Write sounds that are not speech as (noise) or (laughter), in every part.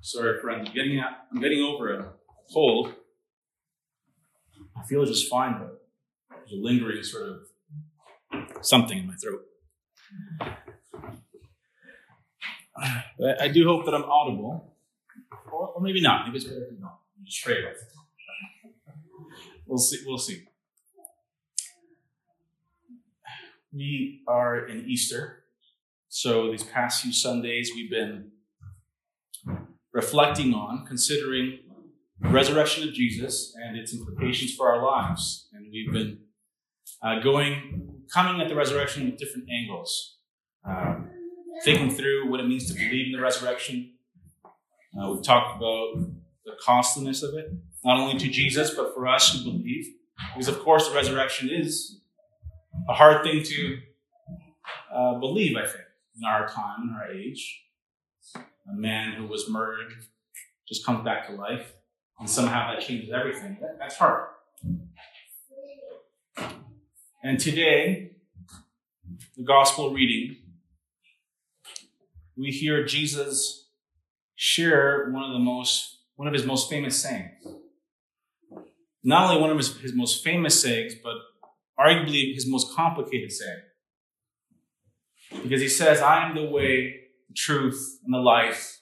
Sorry, friends. I'm getting I'm getting over a cold. I feel just fine, but there's a lingering sort of something in my throat. But I do hope that I'm audible, or, or maybe not. Maybe it's better if don't. Just pray it. We'll see. We'll see. We are in Easter, so these past few Sundays we've been reflecting on, considering the resurrection of Jesus and its implications for our lives. And we've been uh, going, coming at the resurrection with different angles, um, thinking through what it means to believe in the resurrection. Uh, we've talked about the costliness of it, not only to Jesus, but for us who believe. Because, of course, the resurrection is a hard thing to uh, believe, I think, in our time, in our age a man who was murdered just comes back to life, and somehow that changes everything. That, that's hard. And today, the gospel reading, we hear Jesus share one of the most, one of his most famous sayings. Not only one of his, his most famous sayings, but arguably his most complicated saying. Because he says, I am the way, truth, and the life,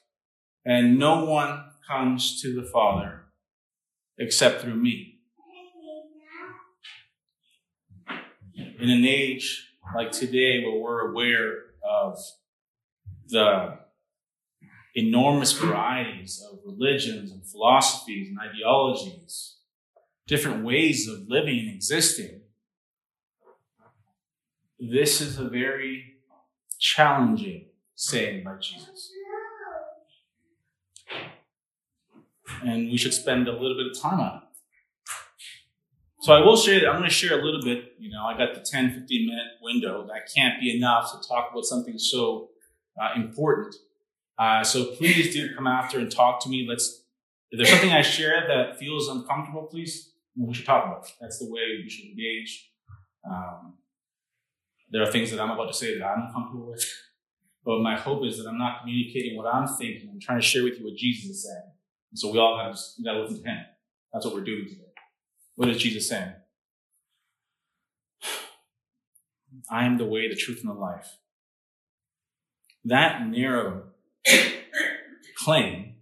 and no one comes to the Father except through me. In an age like today where we're aware of the enormous varieties of religions and philosophies and ideologies, different ways of living and existing, this is a very challenging saying by Jesus. And we should spend a little bit of time on it. So I will share I'm going to share a little bit. You know, I got the 10, 15 minute window. That can't be enough to talk about something so uh, important. Uh, so please do come after and talk to me. Let's, if there's something I share that feels uncomfortable, please, we should talk about it. That's the way we should engage. Um, there are things that I'm about to say that I'm uncomfortable with. But my hope is that I'm not communicating what I'm thinking. I'm trying to share with you what Jesus is saying. And so we all got to, got to listen to him. That's what we're doing today. What is Jesus saying? I am the way, the truth, and the life. That narrow claim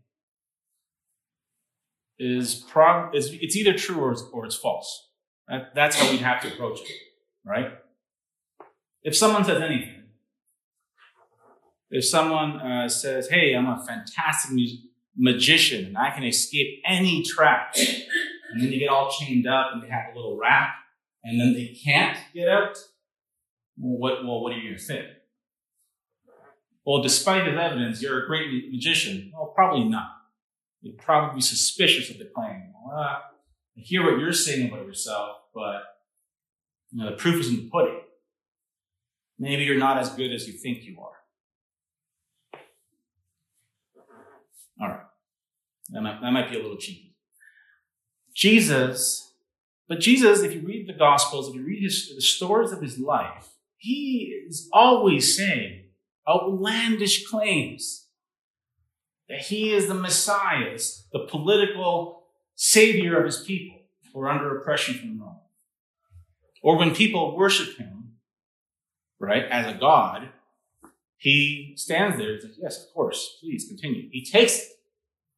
is, prob- is it's either true or it's, or it's false. That, that's how we'd have to approach it, right? If someone says anything, if someone uh, says, "Hey, I'm a fantastic mu- magician and I can escape any trap," and then they get all chained up and they have a little rap, and then they can't get out, well, what? Well, what are you going to say? Well, despite his evidence, you're a great magician. Well, probably not. You'd probably be suspicious of the claim. Well, uh, I hear what you're saying about yourself, but you know, the proof is in the pudding. Maybe you're not as good as you think you are. All right. That might, that might be a little cheeky. Jesus, but Jesus, if you read the Gospels, if you read his, the stories of his life, he is always saying outlandish claims that he is the Messiah, the political savior of his people who are under oppression from Rome. Or when people worship him, right, as a God, he stands there and says, Yes, of course, please continue. He takes it.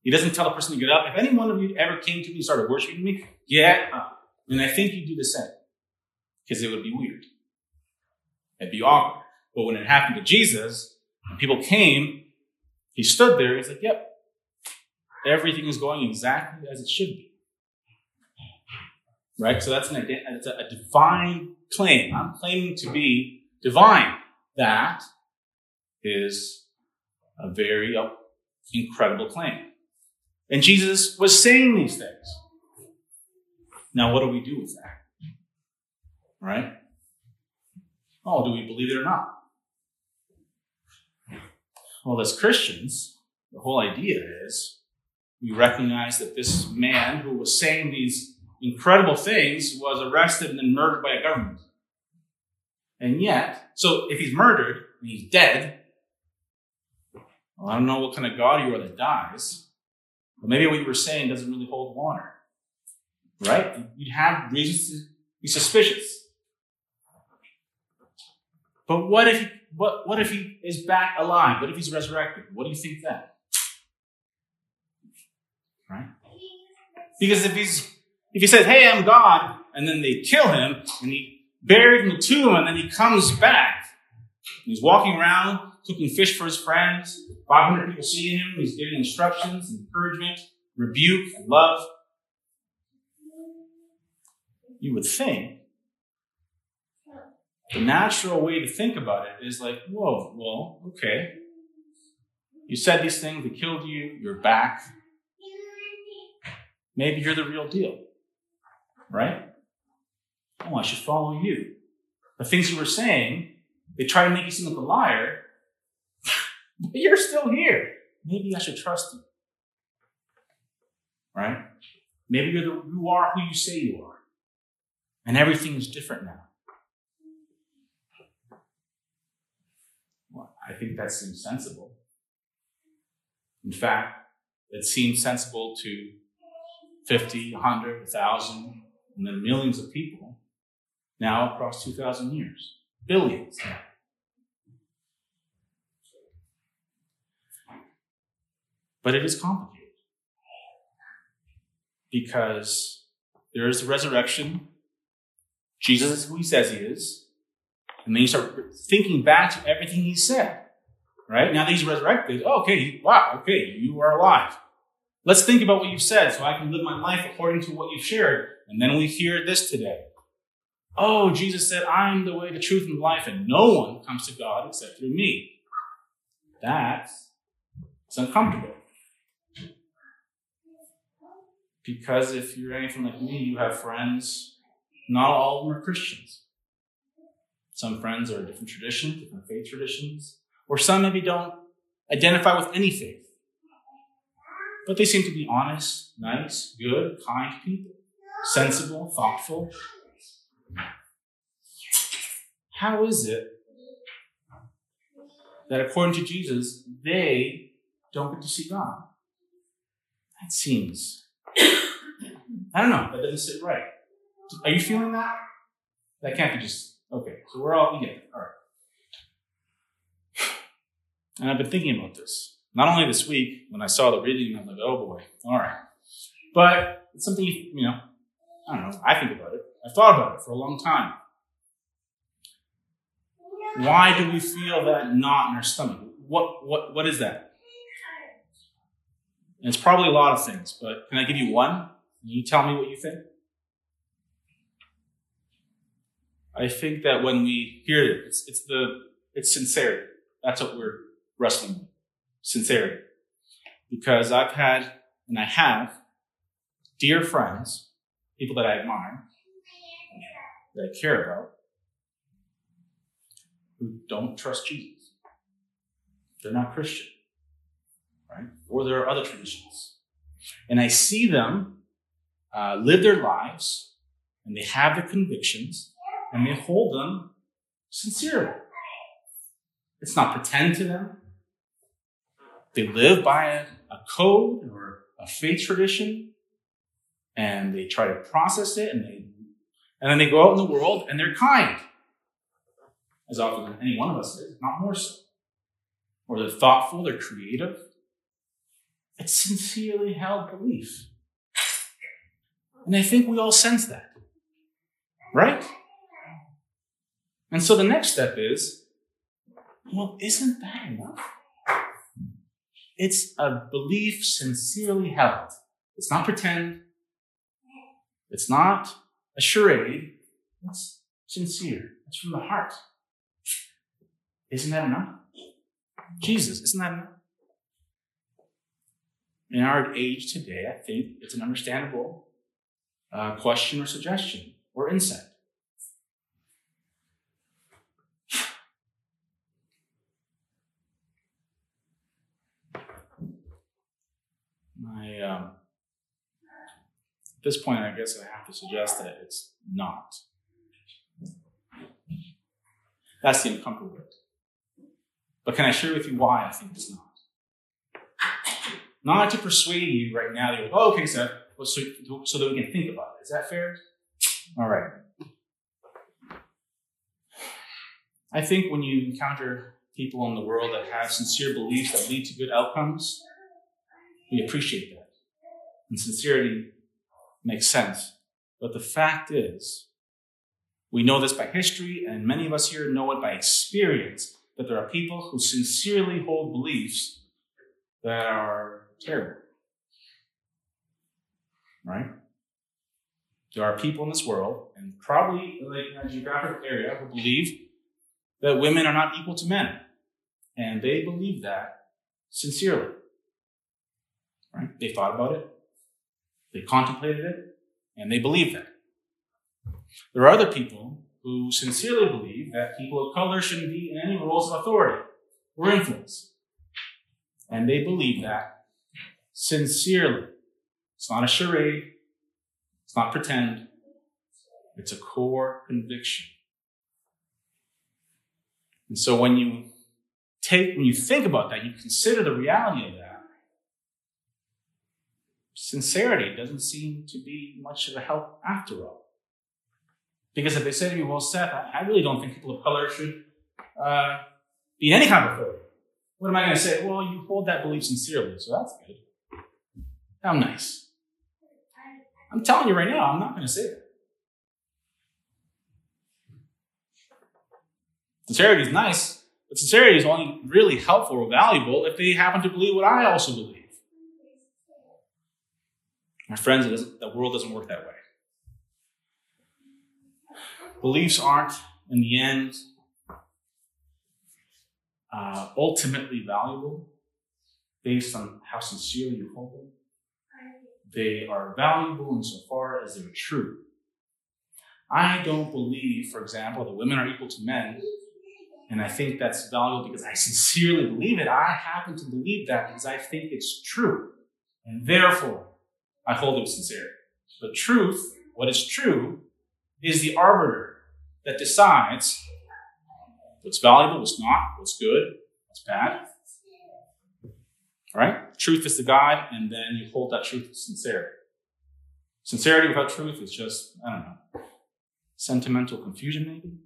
He doesn't tell a person to get up. If any one of you ever came to me and started worshiping me, get up. And I think you'd do the same. Because it would be weird. It'd be awkward. But when it happened to Jesus, people came, he stood there, he's like, Yep, everything is going exactly as it should be. Right? So that's an it's a divine claim. I'm claiming to be divine. That is a very uh, incredible claim. And Jesus was saying these things. Now, what do we do with that? Right? Oh, do we believe it or not? Well, as Christians, the whole idea is we recognize that this man who was saying these incredible things was arrested and then murdered by a government. And yet, so if he's murdered and he's dead, well, I don't know what kind of God you are that dies, But maybe what you were saying doesn't really hold water. Right? You'd have reasons to be suspicious. But what if what, what if he is back alive? What if he's resurrected? What do you think then? Right? Because if he's if he says, Hey, I'm God, and then they kill him, and he buried in the tomb, and then he comes back, and he's walking around cooking fish for his friends, 500 people see him, he's giving instructions, encouragement, rebuke, and love. You would think the natural way to think about it is like, whoa, well, okay. You said these things, they killed you, you're back. Maybe you're the real deal. Right? Oh, I should follow you. The things you were saying, they try to make you seem like a liar, you're still here. Maybe I should trust you. Right? Maybe you're the, you are who you say you are. And everything is different now. Well, I think that seems sensible. In fact, it seems sensible to 50, 100, 1,000, and then millions of people now across 2,000 years. Billions now. But it is complicated because there is the resurrection. Jesus is who he says he is. And then you start thinking back to everything he said. Right? Now that he's resurrected, oh, okay, wow, okay, you are alive. Let's think about what you've said so I can live my life according to what you've shared. And then we hear this today. Oh, Jesus said, I'm the way, the truth, and the life, and no one comes to God except through me. That's uncomfortable. Because if you're anything like me, you have friends, not all of them are Christians. Some friends are a different traditions, different faith traditions, or some maybe don't identify with any faith. But they seem to be honest, nice, good, kind people, sensible, thoughtful. How is it that according to Jesus, they don't get to see God? That seems I don't know. That doesn't sit right. Are you feeling that? That can't be just okay. So we're all we get. All right. And I've been thinking about this. Not only this week when I saw the reading, I'm like, oh boy, all right. But it's something you, you know. I don't know. I think about it. I've thought about it for a long time. Why do we feel that knot in our stomach? What what what is that? And it's probably a lot of things, but can I give you one? You tell me what you think. I think that when we hear it, it's, it's the it's sincerity. That's what we're wrestling with. Sincerity. Because I've had and I have dear friends, people that I admire, that I care about, who don't trust Jesus. They're not Christian, right? Or there are other traditions. And I see them uh, live their lives and they have their convictions and they hold them sincerely. It's not pretend to them. They live by a, a code or a faith tradition and they try to process it and they and then they go out in the world and they're kind. As often as any one of us is, not more so. Or they're thoughtful, they're creative. It's sincerely held belief. And I think we all sense that. Right? And so the next step is well, isn't that enough? It's a belief sincerely held. It's not pretend. It's not a charade. It's sincere. It's from the heart. Isn't that enough? Jesus, isn't that enough? In our age today, I think it's an understandable uh, question or suggestion or insight. My, um, at this point, I guess I have to suggest that it's not. That's the uncomfortable bit. But can I share with you why I think it's not? Not to persuade you right now. You're like, oh, okay, Seth, so, so that we can think about it. Is that fair? All right. I think when you encounter people in the world that have sincere beliefs that lead to good outcomes, we appreciate that. And sincerity makes sense. But the fact is, we know this by history, and many of us here know it by experience, that there are people who sincerely hold beliefs that are terrible. Right? There are people in this world, and probably like in a geographic area, who believe that women are not equal to men. And they believe that sincerely. Right? They thought about it, they contemplated it, and they believe that. There are other people who sincerely believe that people of color shouldn't be in any roles of authority or influence. And they believe that sincerely. It's not a charade. It's not pretend. It's a core conviction. And so when you take, when you think about that, you consider the reality of that, sincerity doesn't seem to be much of a help after all. Because if they say to me, well, Seth, I, really don't think people of color should uh, be in any kind of authority. What am I going to say? Well, you hold that belief sincerely, so that's good. How nice. I'm telling you right now, I'm not going to say that. Sincerity is nice, but sincerity is only really helpful or valuable if they happen to believe what I also believe. My friends, the world doesn't work that way. Beliefs aren't, in the end, uh, ultimately valuable based on how sincerely you hold them. They are valuable insofar as they're true. I don't believe, for example, that women are equal to men and I think that's valuable because I (laughs) sincerely believe it. I happen to believe that because I think it's true. And therefore, I hold it sincerity. The truth, what is true, is the arbiter that decides what's valuable, what's not, what's good, what's bad. Right? Truth is the guide, and then you hold that truth with sincerity. Sincerity without truth is just, I don't know, sentimental confusion, maybe?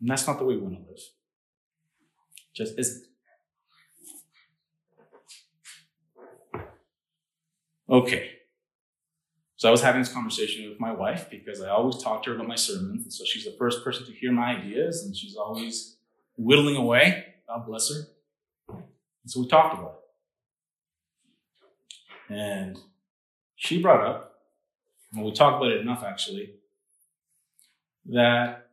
And that's not the way we want to live. Just isn't. Okay. So I was having this conversation with my wife because I always talk to her about my sermons. And so she's the first person to hear my ideas and she's always whittling away. God bless her. And so we talked about it. And she brought up, and we talked about it enough actually, that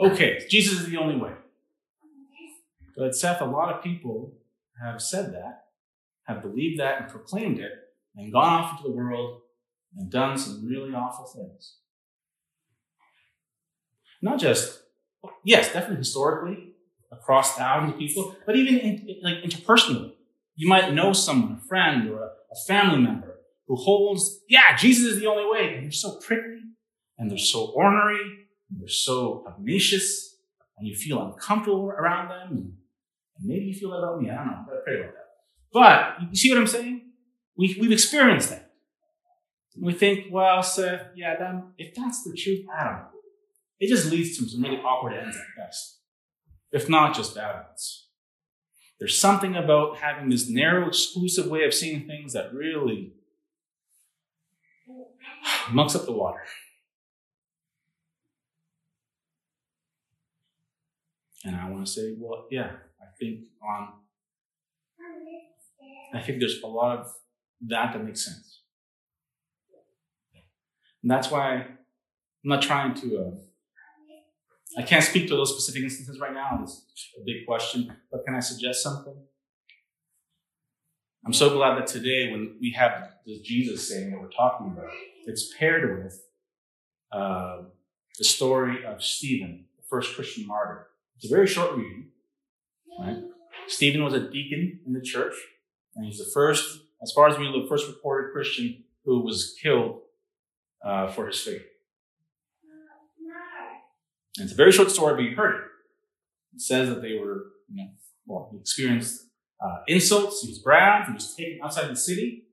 okay, Jesus is the only way. But Seth, a lot of people have said that, have believed that and proclaimed it, and gone off into the world and done some really awful things. Not just, yes, definitely historically, across thousands of people, but even in, like interpersonally. You might know someone, a friend or a, a family member, who holds, yeah, Jesus is the only way, and they're so prickly, and they're so ornery, and they're so pugnacious and you feel uncomfortable around them. And maybe you feel that about me. I don't know. I pray about that. But you see what I'm saying? We, we've experienced that. We think, well, Seth, yeah, that, if that's the truth, I don't know. It just leads to some really awkward ends at best, if not just bad ones. There's something about having this narrow, exclusive way of seeing things that really mucks up the water. And I want to say, well, yeah, I think on, I think there's a lot of that that makes sense. And that's why I'm not trying to, uh, I can't speak to those specific instances right now. It's a big question, but can I suggest something? I'm so glad that today, when we have this Jesus saying that we're talking about, it's paired with uh, the story of Stephen, the first Christian martyr. It's a very short reading. Right? Stephen was a deacon in the church, and he's the first, as far as we know, the first recorded Christian who was killed uh, for his faith. And it's a very short story, but you heard it. It says that they were, you know, well, he experienced uh, insults. He was grabbed. He was taken outside the city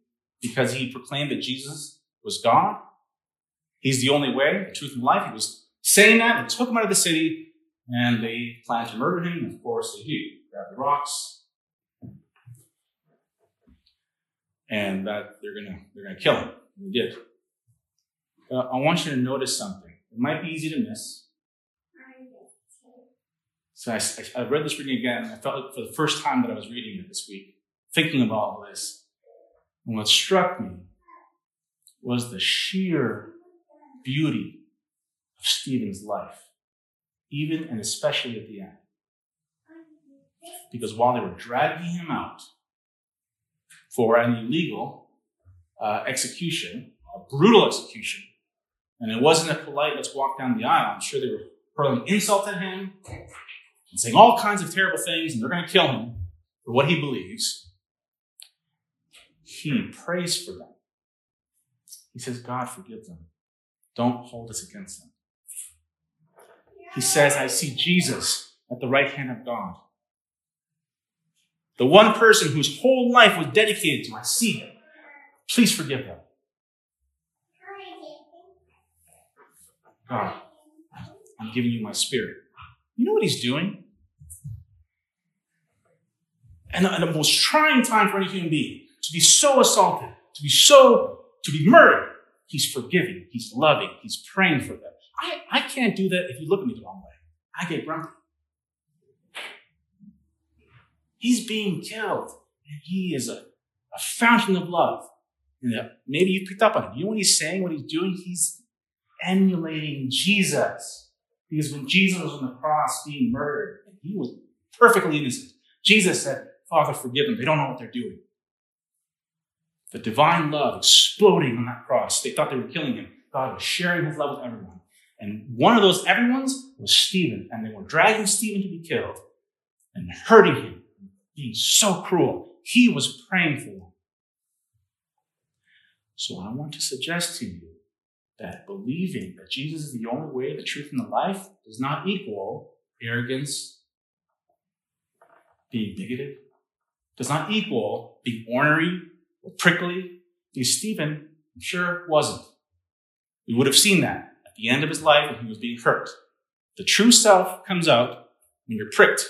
because he proclaimed that Jesus was God. He's the only way, the truth, and life. He was saying that. They took him out of the city and they planned to murder him. And of course, they do. Grab the rocks, and that they're gonna they're gonna kill him. They did. Uh, I want you to notice something. It might be easy to miss. So I, I, read this reading again, I felt like for the first time that I was reading it this week, thinking about all this. And what struck me was the sheer beauty of Stephen's life, even and especially at the end. Because while they were dragging him out for an illegal uh, execution, a brutal execution, and it wasn't a polite, let's walk down the aisle. I'm sure they were hurling insult at him and saying all kinds of terrible things, and they're going to kill him for what he believes. He prays for them. He says, God, forgive them. Don't hold us against them. He says, I see Jesus at the right hand of God. The one person whose whole life was dedicated to, I see him. Please forgive them. God, I'm giving you my spirit. You know what he's doing? And the, most trying time for any human being to be so assaulted, to be so, to be murdered. He's forgiving, he's loving, he's praying for them. I, I can't do that if you look at me the wrong way. I get grumpy. He's being killed, and he is a, a fountain of love. And maybe you picked up on it. You know what he's saying, what he's doing? He's emulating Jesus. Because when Jesus was on the cross being murdered, he was perfectly innocent, Jesus said, Father, forgive them. They don't know what they're doing. The divine love exploding on that cross. They thought they were killing him. God was sharing his love with everyone. And one of those everyone's was Stephen. And they were dragging Stephen to be killed and hurting him, being so cruel. He was praying for them. So I want to suggest to you that believing that Jesus is the only way, the truth, and the life does not equal arrogance, being bigoted, does not equal being ornery or prickly. Because Stephen, I'm sure, wasn't. We would have seen that at the end of his life when he was being hurt. The true self comes out when you're pricked.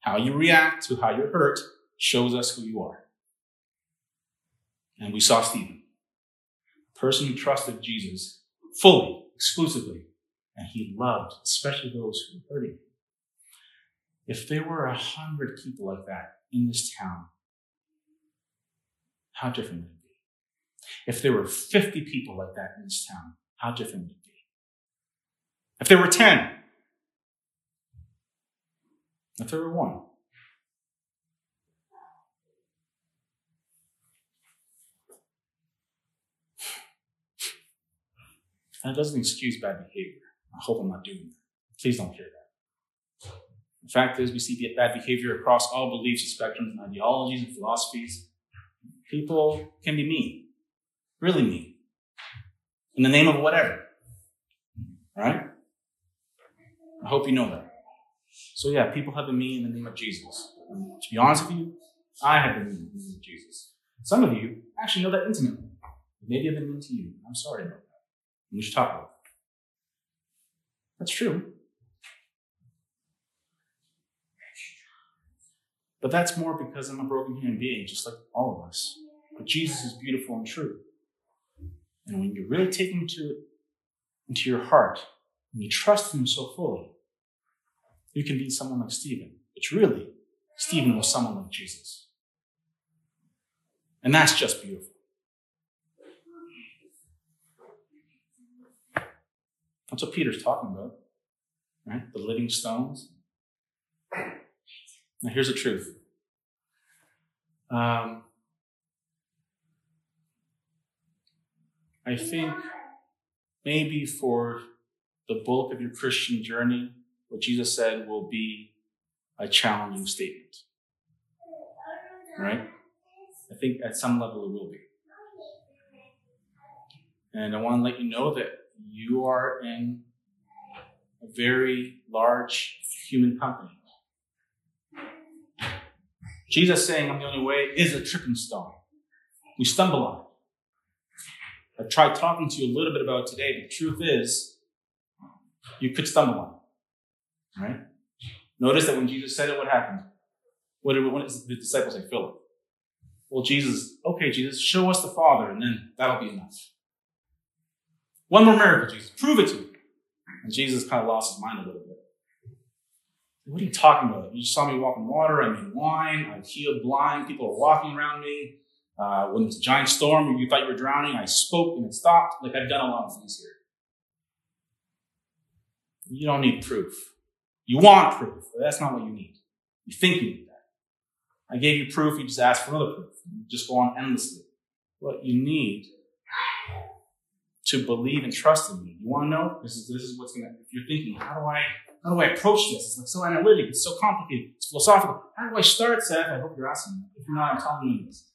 How you react to how you're hurt shows us who you are. And we saw Stephen, a person who trusted Jesus fully, exclusively, and he loved, especially those who were hurting. Him. If there were a hundred people like that in this town, how different would it be? If there were 50 people like that in this town, how different would it be? If there were 10, if there were one, (sighs) that doesn't excuse bad behavior. I hope I'm not doing that. Please don't hear that. The fact is, we see bad behavior across all beliefs, and spectrums, and ideologies and philosophies. People can be mean, really mean, in the name of whatever. Right? I hope you know that. So, yeah, people have been mean in the name of Jesus. To be honest with you, I have been mean in the name of Jesus. Some of you actually know that intimately. Maybe I've been mean to you. I'm sorry about that. We should talk about it. That's true. But that's more because I'm a broken human being, just like all of us. But Jesus is beautiful and true. And when you really take him to, into your heart, and you trust him so fully, you can be someone like Stephen, which really, Stephen was someone like Jesus. And that's just beautiful. That's what Peter's talking about, right? The living stones. Now, here's the truth. Um, I think maybe for the bulk of your Christian journey, what Jesus said will be a challenging statement. Right? I think at some level it will be. And I want to let you know that you are in a very large human company. Jesus saying, I'm the only way, is a tripping stone. We stumble on it. I've tried talking to you a little bit about it today, but the truth is, you could stumble on it. Right? Notice that when Jesus said it, what happened? What did, what did the disciples say? Philip. Well, Jesus, okay, Jesus, show us the Father, and then that'll be enough. One more miracle, Jesus. Prove it to me. And Jesus kind of lost his mind a little bit. What are you talking about? You just saw me walk in water, I made wine, I healed blind, people are walking around me. Uh, when there's a giant storm, and you thought you were drowning, I spoke and it stopped. Like I've done a lot of things here. You don't need proof. You want proof, but that's not what you need. You think you need that. I gave you proof, you just ask for another proof. You just go on endlessly. What you need to believe and trust in me. You want to know? This is this is what's gonna. If you're thinking, how do I how do I approach this? It's like so analytic. It's so complicated. It's philosophical. How do I start, Seth? I hope you're asking me. If you're not, I'm telling you this.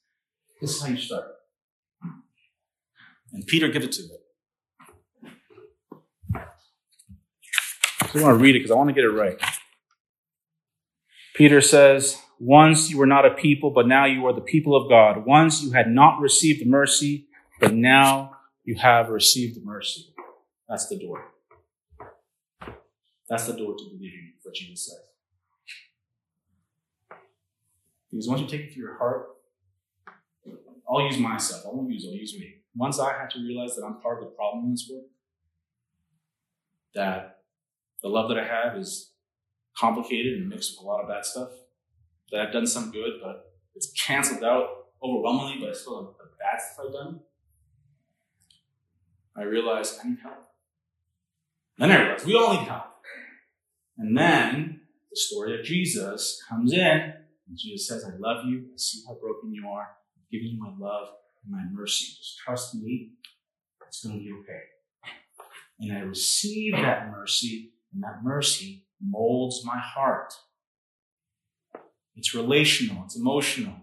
This is how you start. And Peter gives it to. So I want to read it because I want to get it right. Peter says, Once you were not a people, but now you are the people of God. Once you had not received mercy, but now you have received mercy. That's the door. That's the door to believing what Jesus says. Because once you take it to your heart, I'll use myself. I won't use, I'll use me. Once I had to realize that I'm part of the problem in this world, that the love that I have is complicated and mixed with a lot of bad stuff, that I've done some good, but it's canceled out overwhelmingly, by still the bad stuff I've done. I realized I need help. Then I realized we all need help. And then the story of Jesus comes in, and Jesus says, I love you. I see how broken you are. I'm giving you my love and my mercy. Just trust me. It's going to be okay. And I receive that mercy, and that mercy molds my heart. It's relational, it's emotional.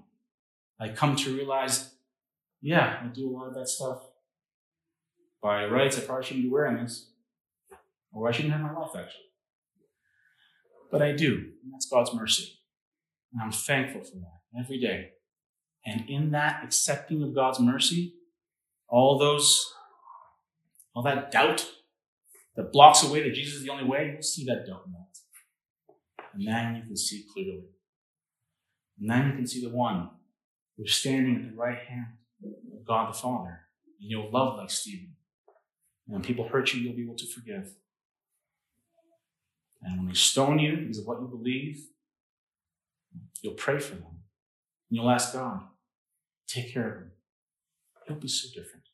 I come to realize, yeah, I do a lot of that stuff. By rights, I probably shouldn't be wearing this. Or I shouldn't have my life, actually. But I do. And that's God's mercy. And I'm thankful for that every day. And in that accepting of God's mercy, all those, all that doubt that blocks away that Jesus is the only way, you'll see that doubt melt. And then you can see clearly. And then you can see the one who's standing at the right hand of God the Father. And you'll love like Stephen. And when people hurt you, you'll be able to forgive. And when they stone you because of what you believe, you'll pray for them. And you'll ask God, take care of them. You'll be so different.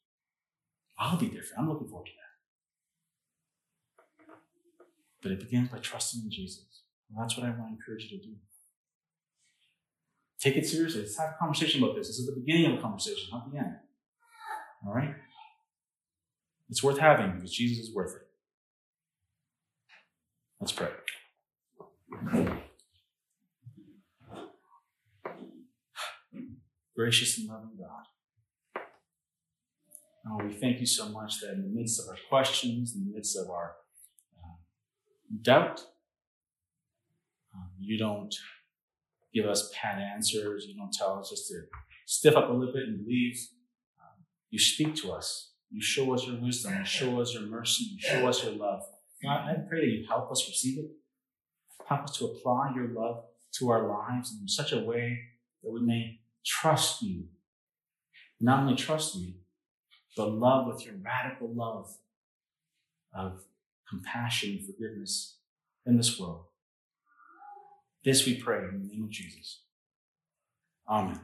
I'll be different. I'm looking forward to that. But it begins by trusting in Jesus. And that's what I want to encourage you to do. Take it seriously. Let's have a conversation about this. This is the beginning of a conversation, not the end. All right? It's worth having because Jesus is worth it. Let's pray. Gracious and loving God. Oh, we thank you so much that in the midst of our questions, in the midst of our uh, doubt, um, you don't give us pat answers. You don't tell us just to stiff up a little bit and believe. Um, you speak to us. You show us your wisdom. You show us your mercy. You show us your love. God, I pray that you help us receive it. Help us to apply your love to our lives in such a way that we may trust you. Not only trust you, but love with your radical love of compassion and forgiveness in this world. This we pray in the name of Jesus. Amen.